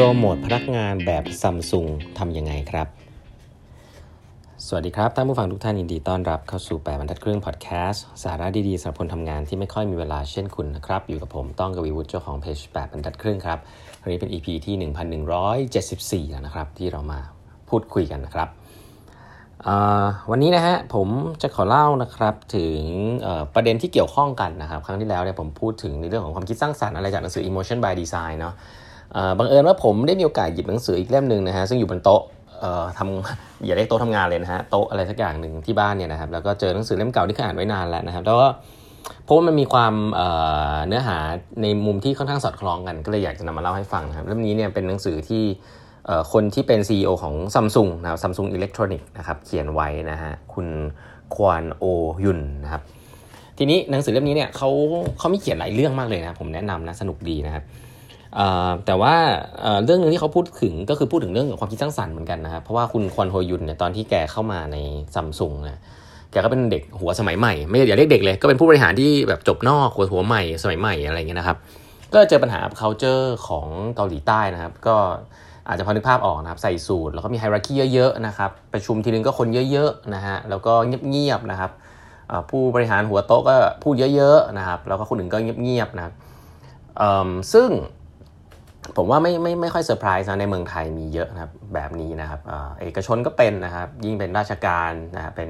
รโมทพนักงานแบบซัมซุงทำยังไงครับ สวัสดีครับ ท่านผู้ฟังทุกท่านยินดีต้อนรับเข้าสู่แปดบรรทัดครึ่งพอดแคสต์สาระดีๆสำหรับคนทำงานที่ไม่ค่อยมีเวลาเช่นคุณนะครับ อยู่กับผมต้องกวีวุฒิเจ้าของเพจแปดบรรทัดครึ่งครับวันนี้เป็น EP ที่ 1174 แล้วนะครับ ที่เรามาพูดคุยกันนะครับวันนี้นะฮะผมจะขอเล่านะครับถึงประเด็นที่เกี่ยวข้องกันนะครับ ครั้งที่แล้วเนี่ยผมพูดถึงในเรื่องของความคิดสร้างสรรค์อะไรจากหนังสือ Emotion by Design เนาะ บังเอิญว่าผมได้มีโอกาสหยิบหนังสืออีกเล่มหนึ่งนะฮะซึ่งอยู่บนโต๊ะทำอย่าเรียกโต๊ะทำงานเลยนะฮะโต๊ะอะไรสักอย่างหนึ่งที่บ้านเนี่ยนะครับแล้วก็เจอหนังสือเล่มเก่าที่เคยอ่านไว้นานแล้วนะครับแล้วก็เพราะว่ามันมีความเนื้อหาในมุมที่ค่อนข้างสอดคล้องกัน ก็เลยอยากจะนำมาเล่าให้ฟังนะครับเล่มนี้เนี่ยเป็นหนังสือที่คนที่เป็น CEO ของซัมซุงนะครับซัมซุงอิเล็กทรอนิกส์นะครับเขียนไว้นะฮะคุณควานโอยุนนะครับทีนี้หนังสือเล่มนี้เนี่ยเขาเขามีเขียนหลายเรื่องมากเลยนะผมแนะนำนะสนุกดีนะครับ แต่ว่าเรื่องนึงที่เขาพูดถึงก็คือพูดถึงเรื่องความคิดสร้างสรรค์เหมือนกันนะครับเพราะว่าคุณควอนโฮยุนเนี่ยตอนที่แกเข้ามาในซัมซุงนะแกก็เป็นเด็กหัวสมัยใหม่ ไม่อย่าเรียกเด็กเลย ก็เป็นผู้บริหารที่แบบจบนอกหัวหัวใหม่สมัยใหม่อะไรเงี้ยนะครับ ก็เจอปัญหา culture ของเกาหลีใต้นะครับ ก็อาจจะพอนึกภาพออกนะครับใส่สูตรแล้วก็มีไฮรักีเยอะๆนะครับประชุมทีนึงก็คนเยอะๆนะฮะแล้วก็เงียบๆนะครับผู้บริหารหัวโต๊ะก็พูดเยอะๆนะครับแล้วก็คนอื่นก็เงียบๆนะครับซึ่ง ผมว่าไม่ไม่ไม่ค่อยเซอร์ไพรส์นะในเมืองไทยมีเยอะนะครับแบบนี้นะครับเอกชนก็เป็นนะครับ ยิ่งเป็นราชการนะเป็น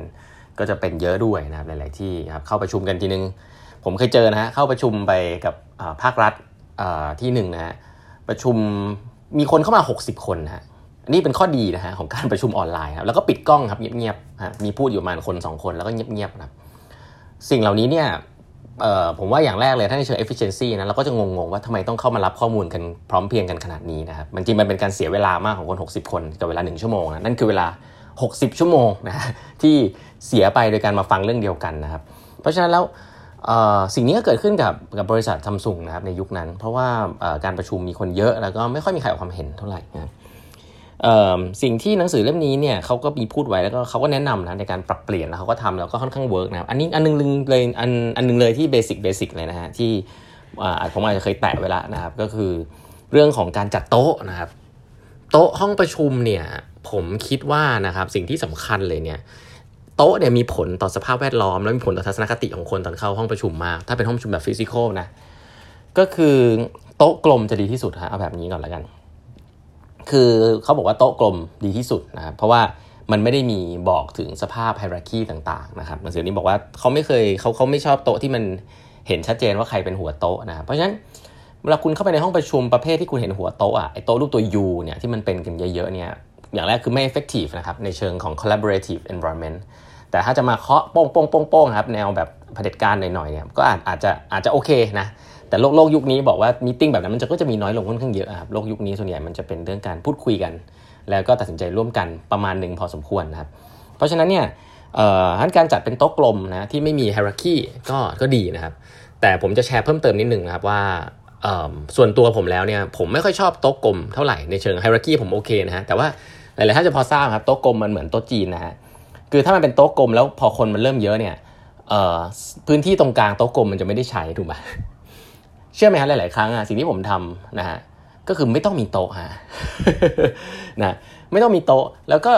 ก็จะเป็นเยอะด้วยนะครับหลาย ๆ ที่ครับเข้าประชุมกันทีนึง ผมเคยเจอนะฮะเข้าประชุมไปกับภาครัฐที่หนึ่งนะฮะประชุมมีคนเข้ามา 60 คนนะฮะนี่เป็นข้อดีนะฮะของการประชุมออนไลน์ครับแล้วก็ปิดกล้องครับเงียบๆมีพูดอยู่ประมาณคน 2 คนแล้วก็เงียบๆนะครับสิ่งเหล่านี้เนี่ย ผมว่าอย่างแรกเลยถ้าในเชิง efficiency นะเราก็จะงงๆว่าทำไมต้องเข้ามารับข้อมูลกันพร้อมเพียงกันขนาดนี้นะครับมันจริงมันเป็นการเสียเวลามากของคน 60 คนกับเวลา 1 ชั่วโมงนะนั่นคือเวลา 60 ชั่วโมงนะที่เสียไปโดยการมาฟังเรื่องเดียวกันนะครับ เพราะฉะนั้นแล้วสิ่งนี้ก็เกิดขึ้นกับกับบริษัทซัมซุงนะครับในยุคนั้น เพราะว่าการประชุมมีคนเยอะแล้วก็ไม่ค่อยมีใครออกความเห็นเท่าไหร่นะ สิ่งที่หนังสือเล่มนี้เนี่ยเขาก็มีพูดไว้แล้วก็เขาก็แนะนำนะในการปรับเปลี่ยนแล้วเขาก็ทำแล้วก็ค่อนข้าง work นะอันนี้อันนึงเลยอันอันนึงเลยที่ basic basic เลยนะฮะที่ผมอาจจะเคยแตะไว้แล้วนะครับ ก็คือเรื่องของการจัดโต๊ะนะครับ โต๊ะห้องประชุมเนี่ยผมคิดว่านะครับสิ่งที่สำคัญเลยเนี่ยโต๊ะเนี่ยมีผลต่อสภาพแวดล้อม และมีผลต่อทัศนคติของคนตอนเข้าห้องประชุมมาก ถ้าเป็นห้องประชุมแบบ physical นะก็คือโต๊ะกลมจะดีที่สุดฮะเอาแบบนี้ก่อนแล้วกัน คือเขาบอกว่าโต๊ะกลมดีที่สุดนะครับเพราะว่ามันไม่ได้มีบอกถึงสภาพไฮรักีต่างๆนะครับหนังสือนี้บอกว่าเขาไม่เคยเขาเขาไม่ชอบโต๊ะที่มันเห็นชัดเจนว่าใครเป็นหัวโต๊ะนะครับเพราะฉะนั้นเวลาคุณเข้าไปในห้องประชุมประเภทที่คุณเห็นหัวโต๊ะอะไอโต๊ะรูปตัว U เนี่ยที่มันเป็นกันเยอะๆเนี่ยอย่างแรกคือไม่ effective นะครับในเชิงของ collaborative environment แต่ถ้าจะมาเคาะโป้งโป้งโป้งโป้งครับแนวแบบเผด็จการหน่อยๆเนี่ยก็อาจอาจจะอาจจะโอเคนะ แต่โลกโลกยุคนี้บอกว่ามีติ้งแบบนั้นมันจะก็จะมีน้อยลงค่อนข้างเยอะครับโลกยุคนี้ส่วนใหญ่มันจะเป็นเรื่องการพูดคุยกัน แล้วก็ตัดสินใจร่วมกันประมาณหนึ่งพอสมควรนะครับเพราะฉะนั้นเนี่ยการจัดเป็นโต๊ะกลมนะที่ไม่มีไฮรักีก็ก็ดีนะครับ แต่ผมจะแชร์เพิ่มเติมนิดหนึ่งนะครับว่าส่วนตัวผมแล้วเนี่ยผมไม่ค่อยชอบโต๊ะกลมเท่าไหร่ในเชิงไฮรักีผมโอเคนะฮะแต่ว่าหลายๆท่านจะพอทราบครับโต๊ะกลมมันเหมือนโต๊ะจีนนะฮะคือถ้ามันเป็นโต๊ะกลมแล้วพอคนมันเริ่มเยอะเนี่ยพื้นที่ตรงกลางโต๊ะกลมมันจะไม่ได้ใช้ถูกไหม เชื่อไหมฮะหลาย ๆ ครั้งอะสิ่งที่ผมทำนะฮะก็คือไม่ต้องมีโต๊ะฮะนะไม่ต้องมีโต๊ะแล้วก็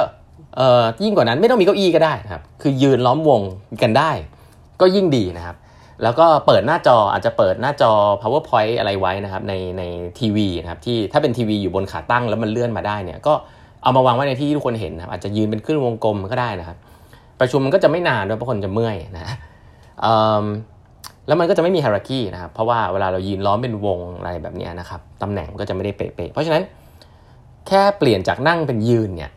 เอ่อยิ่งกว่านั้นไม่ต้องมีเก้าอี้ก็ได้นะครับ คือยืนล้อมวงกันได้ ก็ยิ่งดีนะครับ แล้วก็เปิดหน้าจออาจจะเปิดหน้าจอ powerpoint อะไรไว้นะครับ ในในทีวีนะครับที่ถ้าเป็นทีวีอยู่บนขาตั้งแล้วมันเลื่อนมาได้เนี่ยก็เอามาวางไว้ในที่ที่ทุกคนเห็นนะครับ อาจจะยืนเป็นขึ้นวงกลมก็ได้นะครับ ประชุมมันก็จะไม่นานด้วยเพราะคนจะเมื่อยนะ แล้วมันก็จะไม่มีฮาราคีนะครับ เพราะว่าเวลาเรายืนล้อมเป็นวงอะไรแบบนี้นะครับตำแหน่งก็จะไม่ได้เป๊ะๆเพราะฉะนั้นแค่เปลี่ยนจากนั่งเป็นยืนเนี่ย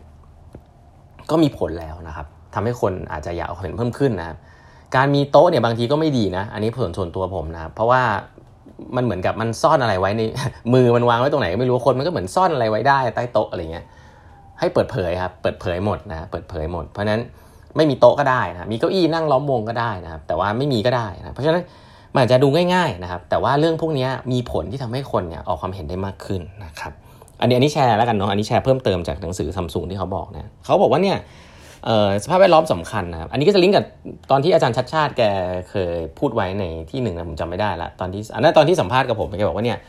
ก็มีผลแล้วนะครับทำให้คนอาจจะอยากเอาเห็นเพิ่มขึ้นนะครับการมีโต๊ะเนี่ยบางทีก็ไม่ดีนะ อันนี้ผลส่วนตัวผมนะครับเพราะว่ามันเหมือนกับมันซ่อนอะไรไว้ในมือมันวางไว้ตรงไหนก็ไม่รู้คนมันก็เหมือนซ่อนอะไรไว้ได้ใต้โต๊ะอะไรเงี้ยให้เปิดเผยครับเปิดเผยหมดนะเปิดเผยหมด เพราะฉะนั้น ไม่มีโต๊ะก็ได้นะมีเก้าอี้นั่งล้อมวงก็ได้นะครับ แต่ว่าไม่มีก็ได้นะเพราะฉะนั้นมันอาจจะดูง่ายๆนะครับ แต่ว่าเรื่องพวกนี้มีผลที่ทำให้คนเนี่ยออกความเห็นได้มากขึ้นนะครับ อันนี้อันนี้แชร์แล้วกันเนาะอันนี้แชร์เพิ่มเติมจากหนังสือซัมซุงที่เขาบอกนะเขาบอกว่าเนี่ยสภาพแวดล้อมสำคัญนะครับ อันนี้ก็จะลิงก์กับตอนที่อาจารย์ชัดชาติแกเคยพูดไว้ในที่หนึ่งนะผมจำไม่ได้ละตอนที่อันนั้นตอนที่สัมภาษณ์กับผมแกบอกว่าเนี่ย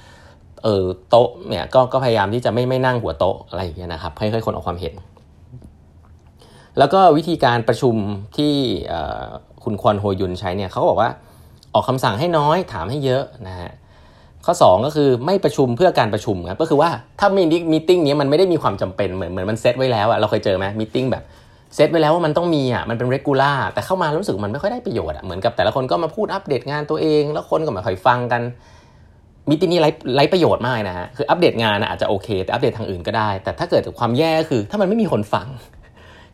เออโต๊ะเนี่ยก็ก็พยายามที่จะไม่ไม่นั่งหัวโต๊ะอะไรอย่างเงี้ยนะครับให้ให้คนออกความเห็น แล้วก็วิธีการประชุมที่คุณควอนโฮยุนใช้เนี่ยเขาบอกว่าออกคำสั่งให้น้อยถามให้เยอะนะฮะข้อ 2 ก็คือไม่ประชุมเพื่อการประชุมครับก็คือว่าถ้ามีมีติ้งนี้มันไม่ได้มีความจำเป็นเหมือนเหมือนมันเซตไว้แล้วอะเราเคยเจอไหมมีติ้งแบบเซตไว้แล้วว่ามันต้องมีอะมันเป็นเรกูล่าแต่เข้ามารู้สึกมันไม่ค่อยได้ประโยชน์อะเหมือนกับแต่ละคนก็มาพูดอัปเดตงานตัวเอง แล้วคนก็มาคอยฟังกันmeeting นี้ไร้ไร้ประโยชน์มากนะฮะคืออัปเดตงานอาจจะโอเค แต่อัปเดตทางอื่นก็ได้ แต่ถ้าเกิดความแย่ก็คือ ถ้ามันไม่มีคนฟัง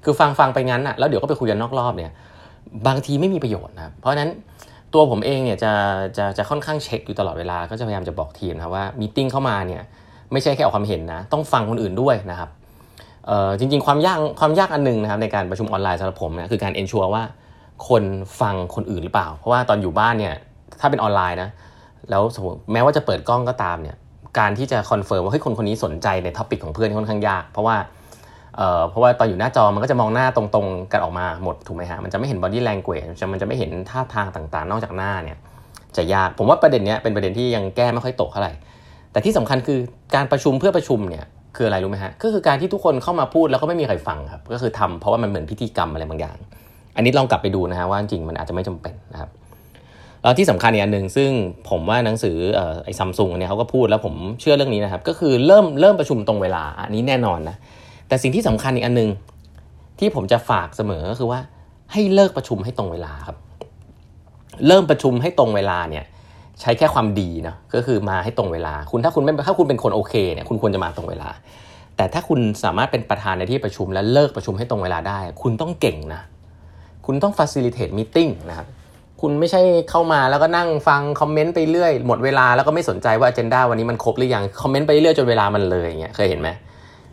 คือฟังฟังไปงั้นอะแล้วเดี๋ยวก็ไปคุยกันนอกรอบเนี่ย บางทีไม่มีประโยชน์นะเพราะนั้นตัวผมเองเนี่ยจะจะจะค่อนข้างเช็คอยู่ตลอดเวลา ก็จะพยายามจะบอกทีมนะว่า meeting เข้ามาเนี่ยไม่ใช่แค่ออกความเห็นนะ ต้องฟังคนอื่นด้วยนะครับจริงๆความยากความยากอันนึงนะครับในการประชุมออนไลน์สำหรับผมนะคือการ ensure ว่าคนฟังคนอื่นหรือเปล่า เพราะว่าตอนอยู่บ้านเนี่ยถ้าเป็นออนไลน์นะแล้วสมมติแม้ว่าจะเปิดกล้องก็ตามเนี่ยการที่จะ confirm ว่าเฮ้ยคนคนนี้สนใจใน topic ของเพื่อนค่อนข้างยาก เพราะว่า เพราะว่าตอนอยู่หน้าจอมันก็จะมองหน้าตรงๆกันออกมาหมดถูกไหมฮะมันจะไม่เห็น body language มันจะไม่เห็นท่าทางต่างๆ นอกจากหน้าเนี่ยจะยากผมว่าประเด็นนี้เป็นประเด็นที่ยังแก้ไม่ค่อยตกเท่าไหร่แต่ที่สำคัญคือการประชุมเพื่อประชุมเนี่ยคืออะไรรู้ไหมฮะก็คือการที่ทุกคนเข้ามาพูดแล้วก็ไม่มีใครฟังครับก็คือทำเพราะว่ามันเหมือนพิธีกรรมอะไรบางอย่าง อันนี้ลองกลับไปดูนะฮะว่าจริงมันอาจจะไม่จำเป็นนะครับแล้วที่สำคัญอีกอันหนึ่งซึ่งผมว่าหนังสือไอ้ซัมซุงเนี่ยเขาก็พูดแล้วผมเชื่อเรื่องนี้นะครับก็คือเริ่มเริ่มประชุมตรงเวลาอันนี้แน่นอนนะ แต่สิ่งที่สำคัญอีกอันหนึ่งที่ผมจะฝากเสมอก็คือว่าให้เลิกประชุมให้ตรงเวลาครับ เริ่มประชุมให้ตรงเวลาเนี่ย ใช้แค่ความดีนะก็คือมาให้ตรงเวลา คุณถ้าคุณไม่ถ้าคุณเป็นคนโอเคเนี่ยคุณควรจะมาตรงเวลา แต่ถ้าคุณสามารถเป็นประธานในที่ประชุม และเลิกประชุมให้ตรงเวลาได้ คุณต้องเก่งนะคุณต้อง facilitate meeting นะครับคุณไม่ใช่เข้ามาแล้วก็นั่งฟังคอมเมนต์ไปเรื่อยหมดเวลาแล้วก็ไม่สนใจว่า agenda วันนี้มันครบหรือยังคอมเมนต์ไปเรื่อยจนเวลามันเลยเงี้ยเคยเห็นไหม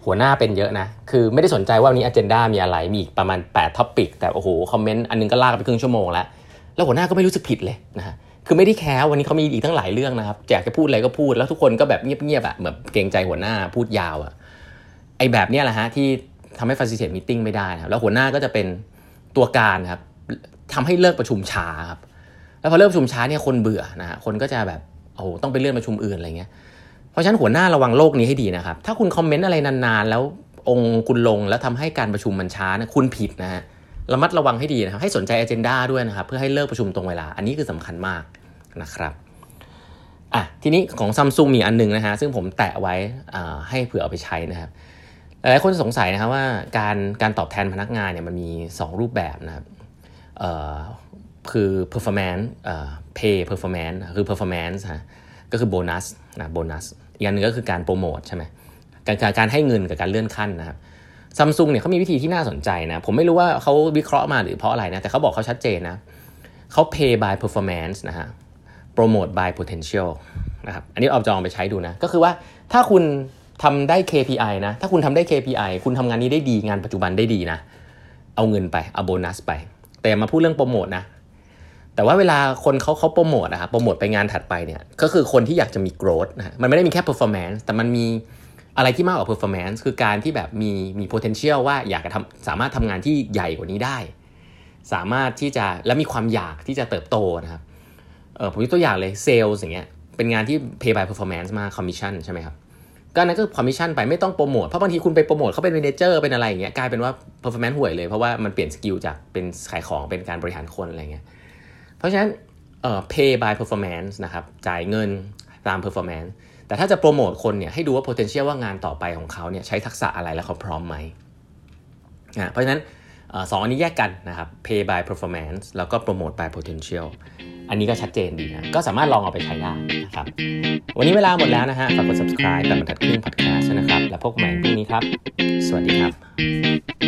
หัวหน้าเป็นเยอะนะ คือไม่ได้สนใจว่าวันนี้ agenda มีอะไร มีประมาณ8 topic แต่โอ้โหคอมเมนต์อันนึงก็ลากไปครึ่งชั่วโมงแล้ว แล้วหัวหน้าก็ไม่รู้สึกผิดเลยนะฮะคือไม่ได้แคร์วันนี้เขามีอีกทั้งหลายเรื่องนะครับแจกจะพูดอะไรก็พูด แล้วทุกคนก็แบบเงียบๆอะเหมือนเกรงใจหัวหน้าพูดยาวอะไอแบบนี้แหละฮะที่ทำให้ facilitate meeting ไม่ได้ครับแล้วหัวหน้าก็จะเป็นตัวการครับทำให้เลิกประชุมช้าครับแล้วพอเลิกประชุมช้าเนี่ยคนเบื่อนะฮะคนก็จะแบบโอ้โหต้องไปเลื่อนประชุมอื่นอะไรเงี้ย ราะฉะนั้นหัวหน้าระวังโลกนี้ให้ดีนะครับ ถ้าคุณคอมเมนต์อะไรนานๆ แล้วองค์คุณลงแล้วทำให้การประชุมมันช้านะคุณผิดนะฮะระมัดระวังให้ดีนะครับ ให้สนใจอเจนดาด้วยนะครับ เพื่อให้เลิกประชุมตรงเวลา อันนี้คือสำคัญมากนะครับอะทีนี้ของซัมซุงมีอันนึงนะฮะซึ่งผมแตะไว้ให้เผื่อเอาไปใช้นะครับหลายคนสงสัยนะครับว่าการการตอบแทนพนักงานเนี่ยมันมี 2 รูปแบบนะครับคือ performance pay performance คือ performance ฮะก็คือโบนัสนะโบนัส อีกอันนึงก็คือการโปรโมทใช่ไหมการการให้เงินกับการเลื่อนขั้นนะครับซัมซุงเนี่ยเขามีวิธีที่น่าสนใจนะ ผมไม่รู้ว่าเขาวิเคราะห์มาหรือเพราะอะไรนะ แต่เขาบอกเขาชัดเจนนะเขา pay by performance นะฮะ promote by potential นะครับ อันนี้เอาจองไปใช้ดูนะ ก็คือว่าถ้าคุณทำได้ KPI นะ ถ้าคุณทำได้ KPI คุณทำงานนี้ได้ดี งานปัจจุบันได้ดีนะ เอาเงินไป เอาโบนัสไป แต่มาพูดเรื่องโปรโมทนะ แต่ว่าเวลาคนเขาเขาโปรโมทนะครับโปรโมทไปงานถัดไปเนี่ยก็คือคนที่อยากจะมี growth นะมันไม่ได้มีแค่ performance แต่มันมีอะไรที่มากกว่า performance คือการที่แบบมีมี potential ว่าอยากจะทำสามารถทำงานที่ใหญ่กว่านี้ได้ สามารถที่จะและมีความอยากที่จะเติบโตนะครับเออผมยกตัวอย่างเลยเซลล์อย่างเงี้ยเป็นงานที่ pay by performance มา commission ใช่ไหมครับก็นั้นก็ commission ไปไม่ต้องโปรโมทเพราะบางทีคุณไปโปรโมทเขาเป็น manager เป็นอะไรอย่างเงี้ยกลายเป็นว่า performance ห่วยเลยเพราะว่ามันเปลี่ยนสกิลจากเป็นขายของเป็นการบริหารคนอะไรเงี้ย เพราะฉะนั้นเอ่อ pay by performance นะครับจ่ายเงินตาม performance แต่ถ้าจะโปรโมทคนเนี่ยให้ดูว่า potential ว่างานต่อไปของเขาเนี่ยใช้ทักษะอะไรและเขาพร้อมไหมนะเพราะฉะนั้นสองอันนี้แยกกันนะครับ pay by performance แล้วก็ promote by potential อันนี้ก็ชัดเจนดีนะ ก็สามารถลองเอาไปใช้ได้นะครับ วันนี้เวลาหมดแล้วนะฮะ ฝากกด subscribe แต่บรรทัดครึ่ง podcast นะครับ แล้วพบกันใหม่พรุ่งนี้ครับ สวัสดีครับ